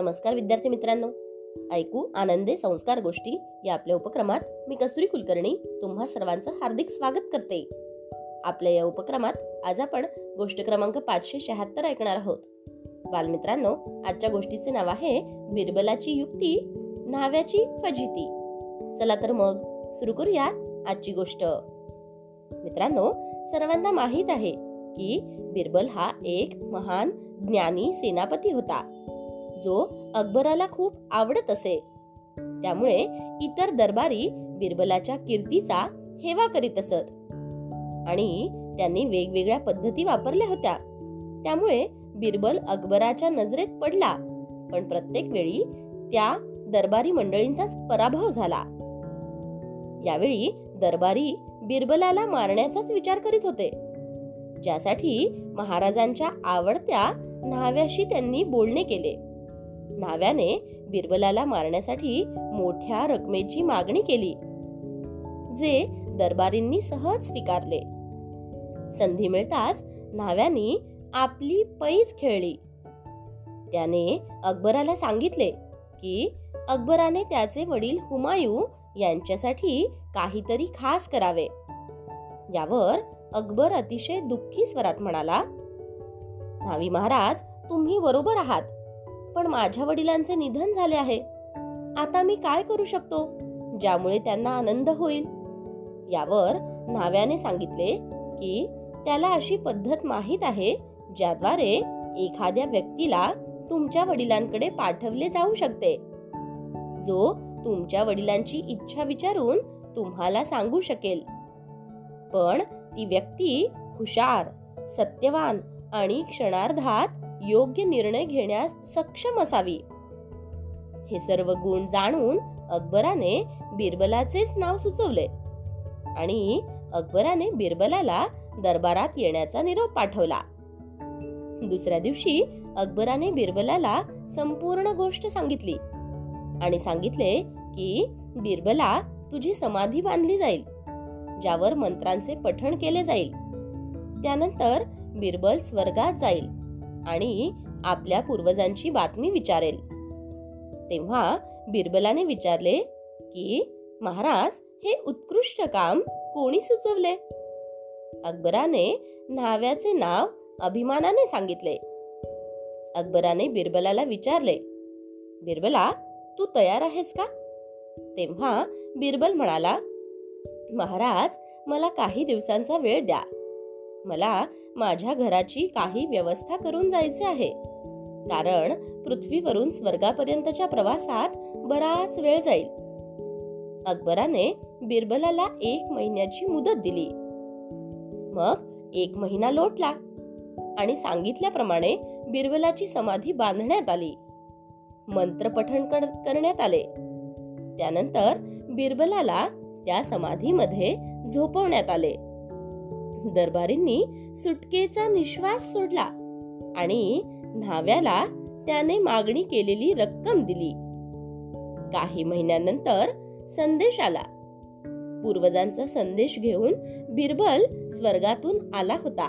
नमस्कार विद्यार्थी मित्रांनो. ऐकू आनंदे संस्कार गोष्टी या आपल्या उपक्रमात मी कस्तुरी कुलकर्णी तुम्हा सर्वांचं हार्दिक स्वागत करते. आपल्या या उपक्रमात आज आपण गोष्ट क्रमांक पाचशे शहात्तर ऐकणार आहोत. बालमित्रांनो आजच्या गोष्टीचे नाव आहे बिरबलाची युक्ती न्हाव्याची फजिती. चला तर मग सुरू करूयात आजची गोष्ट. मित्रांनो सर्वांना माहीत आहे की बिरबल हा एक महान ज्ञानी सेनापती होता. जो अकबराला खूप आवडत असे. त्यामुळे इतर दरबारी बिरबलाच्या कीर्तीचा हेवा करीत असत. आणि त्यांनी वेगवेगळ्या पद्धती वापरल्या होत्या. त्यामुळे बिरबल अकबराच्या नजरेत पडला. पण प्रत्येक वेळी त्या दरबारी मंडळींचाच पराभव झाला. यावेळी दरबारी बिरबलाला मारण्याचाच विचार करीत होते. ज्यासाठी महाराजांच्या आवडत्या न्हाव्याशी त्यांनी बोलणे केले. न्हाव्याने बिरबलाला मारण्यासाठी मोठ्या रकमेची मागणी केली जे दरबारींनी सहज स्वीकारले. संधी मिळताच न्हाव्यानी आपली पैज खेळली. त्याने अकबराला सांगितले की अकबराने त्याचे वडील हुमायू यांच्यासाठी काहीतरी खास करावे. यावर अकबर अतिशय दुःखी स्वरात म्हणाला न्हावी महाराज तुम्ही बरोबर आहात. पण माझ्या वडिलांचे निधन झाले आहे. आता मी काय करू शकतो? ज्यामुळे त्यांना आनंद होईल. यावर न्हाव्याने सांगितले की त्याला अशी पद्धत माहीत आहे ज्याद्वारे एखाद्या व्यक्तीला तुमच्या वडिलांकडे पाठवले जाऊ शकते. जो तुमच्या वडिलांची इच्छा विचारून तुम्हाला सांगू शकेल. पण ती व्यक्ती हुशार सत्यवान आणि क्षणार्धात योग्य निर्णय घेण्यास सक्षम असावी. हे सर्व गुण जाणून अकबराने बिरबलाचेच नाव सुचवले. आणि अकबराने बिरबलाला दरबारात येण्याचा निरोप पाठवला. दुसऱ्या दिवशी अकबराने बिरबलाला संपूर्ण गोष्ट सांगितली. आणि सांगितले की बिरबला तुझी समाधी बांधली जाईल ज्यावर मंत्रांचे पठण केले जाईल. त्यानंतर बिरबल स्वर्गात जाईल. आणि आपल्या पूर्वजांची बातमी विचारेल. तेव्हा बिरबलाने विचारले की महाराज हे उत्कृष्ट काम कोणी सुचवले? अकबराने न्हाव्याचे नाव अभिमानाने सांगितले. अकबराने बिरबलाला विचारले बिरबला तू तयार आहेस का? तेव्हा बिरबल म्हणाला महाराज मला काही दिवसांचा वेळ द्या. मला माझ्या घराची काही व्यवस्था करून जायचे आहे. कारण पृथ्वीवरून स्वर्गापर्यंतच्या प्रवासात बराच वेळ जाईल. अकबराने बिरबलाला एक महिन्याची मुदत दिली. मग एक महिना लोटला आणि सांगितल्याप्रमाणे बिरबलाची समाधी बांधण्यात आली. मंत्र पठण करण्यात आले. त्यानंतर बिरबलाला त्या समाधीमध्ये झोपवण्यात आले. दरबारींनी सुटकेचा निश्वास सोडला आणि न्हाव्याला त्याने मागणी केलेली रक्कम दिली. काही महिन्यानंतर संदेश आला. पूर्वजांचा संदेश घेऊन बिरबल स्वर्गातून आला होता.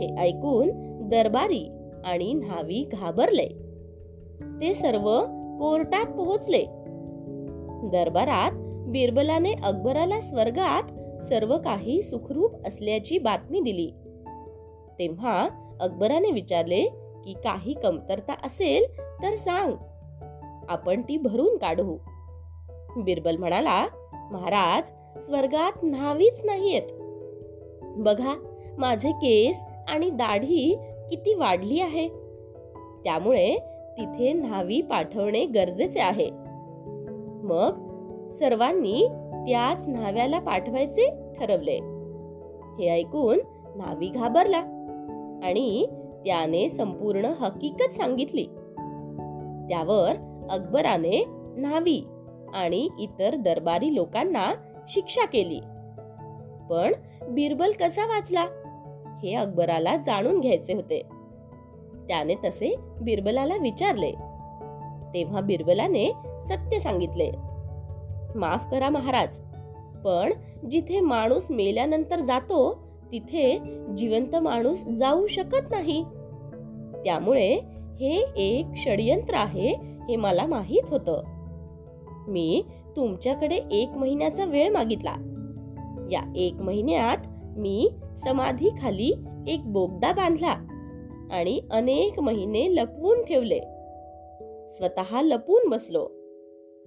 हे ऐकून दरबारी आणि न्हावी घाबरले. ते सर्व कोर्टात पोहोचले. दरबारात बिरबलाने अकबराला स्वर्गात सर्व काही सुखरूप असल्याची बातमी दिली. तेव्हा अकबराने विचारले की काही कमतरता असेल तर सांग. आपण ती भरून काढू. बिरबल म्हणाला महाराज स्वर्गात न्हावीच नाहीयेत. बघा माझे केस आणि दाढी किती वाढली आहे. त्यामुळे तिथे न्हावी पाठवणे गरजेचे आहे. मग सर्वांनी त्याच न्हाव्याला पाठवायचे ठरवले. हे ऐकून न्हावी घाबरला आणि त्याने संपूर्ण हकीकत सांगितली. त्यावर अकबराने न्हावी आणि इतर दरबारी लोकांना शिक्षा केली. पण बिरबल कसा वाचला? हे अकबराला जाणून घ्यायचे होते. त्याने तसे बिरबलाला विचारले. तेव्हा बिरबलाने सत्य सांगितले. माफ करा महाराज. पण जिथे माणूस मेल्यानंतर जातो तिथे जिवंत माणूस जाऊ शकत नाही. त्यामुळे हे एक षडयंत्र आहे हे मला माहीत होतं. मी तुमच्याकडे एक महिन्याचा वेळ मागितला. या एक महिन्यात मी समाधी खाली एक बोगदा बांधला आणि अनेक महिने लपवून ठेवले. स्वतः लपून बसलो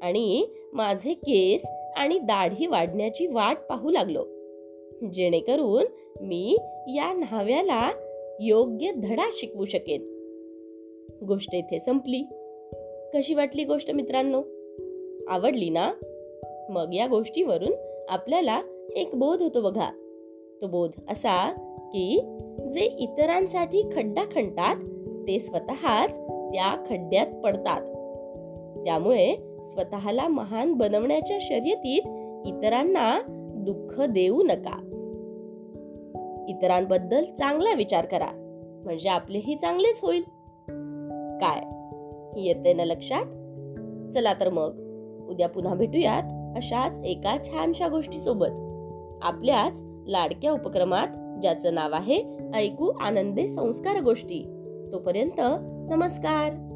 आणि माझे केस आणि दाढी वाढण्याची वाट पाहू लागलो. जेणेकरून मी या न्हाव्याला योग्य धडा शिकवू शकेन. गोष्ट इथे संपली. कशी वाटली गोष्ट मित्रांनो? आवडली ना? मग या गोष्टीवरून आपल्याला एक बोध होतो बघा. तो बोध असा की जे इतरांसाठी खड्डा खणतात ते स्वतःच त्या खड्ड्यात पडतात. त्यामुळे स्वतःला महान बनवण्याच्या शर्यतीत इतरांना दुःख देऊ नका. इतरांबद्दल चांगला विचार करा म्हणजे आपलेही चांगलेच होईल. काय? येते ना लक्षात? चला तर मग उद्या पुन्हा भेटूयात अशाच एका छानशा गोष्टी सोबत आपल्याच लाडक्या उपक्रमात ज्याचं नाव आहे ऐकू आनंदे संस्कार गोष्टी. तोपर्यंत नमस्कार!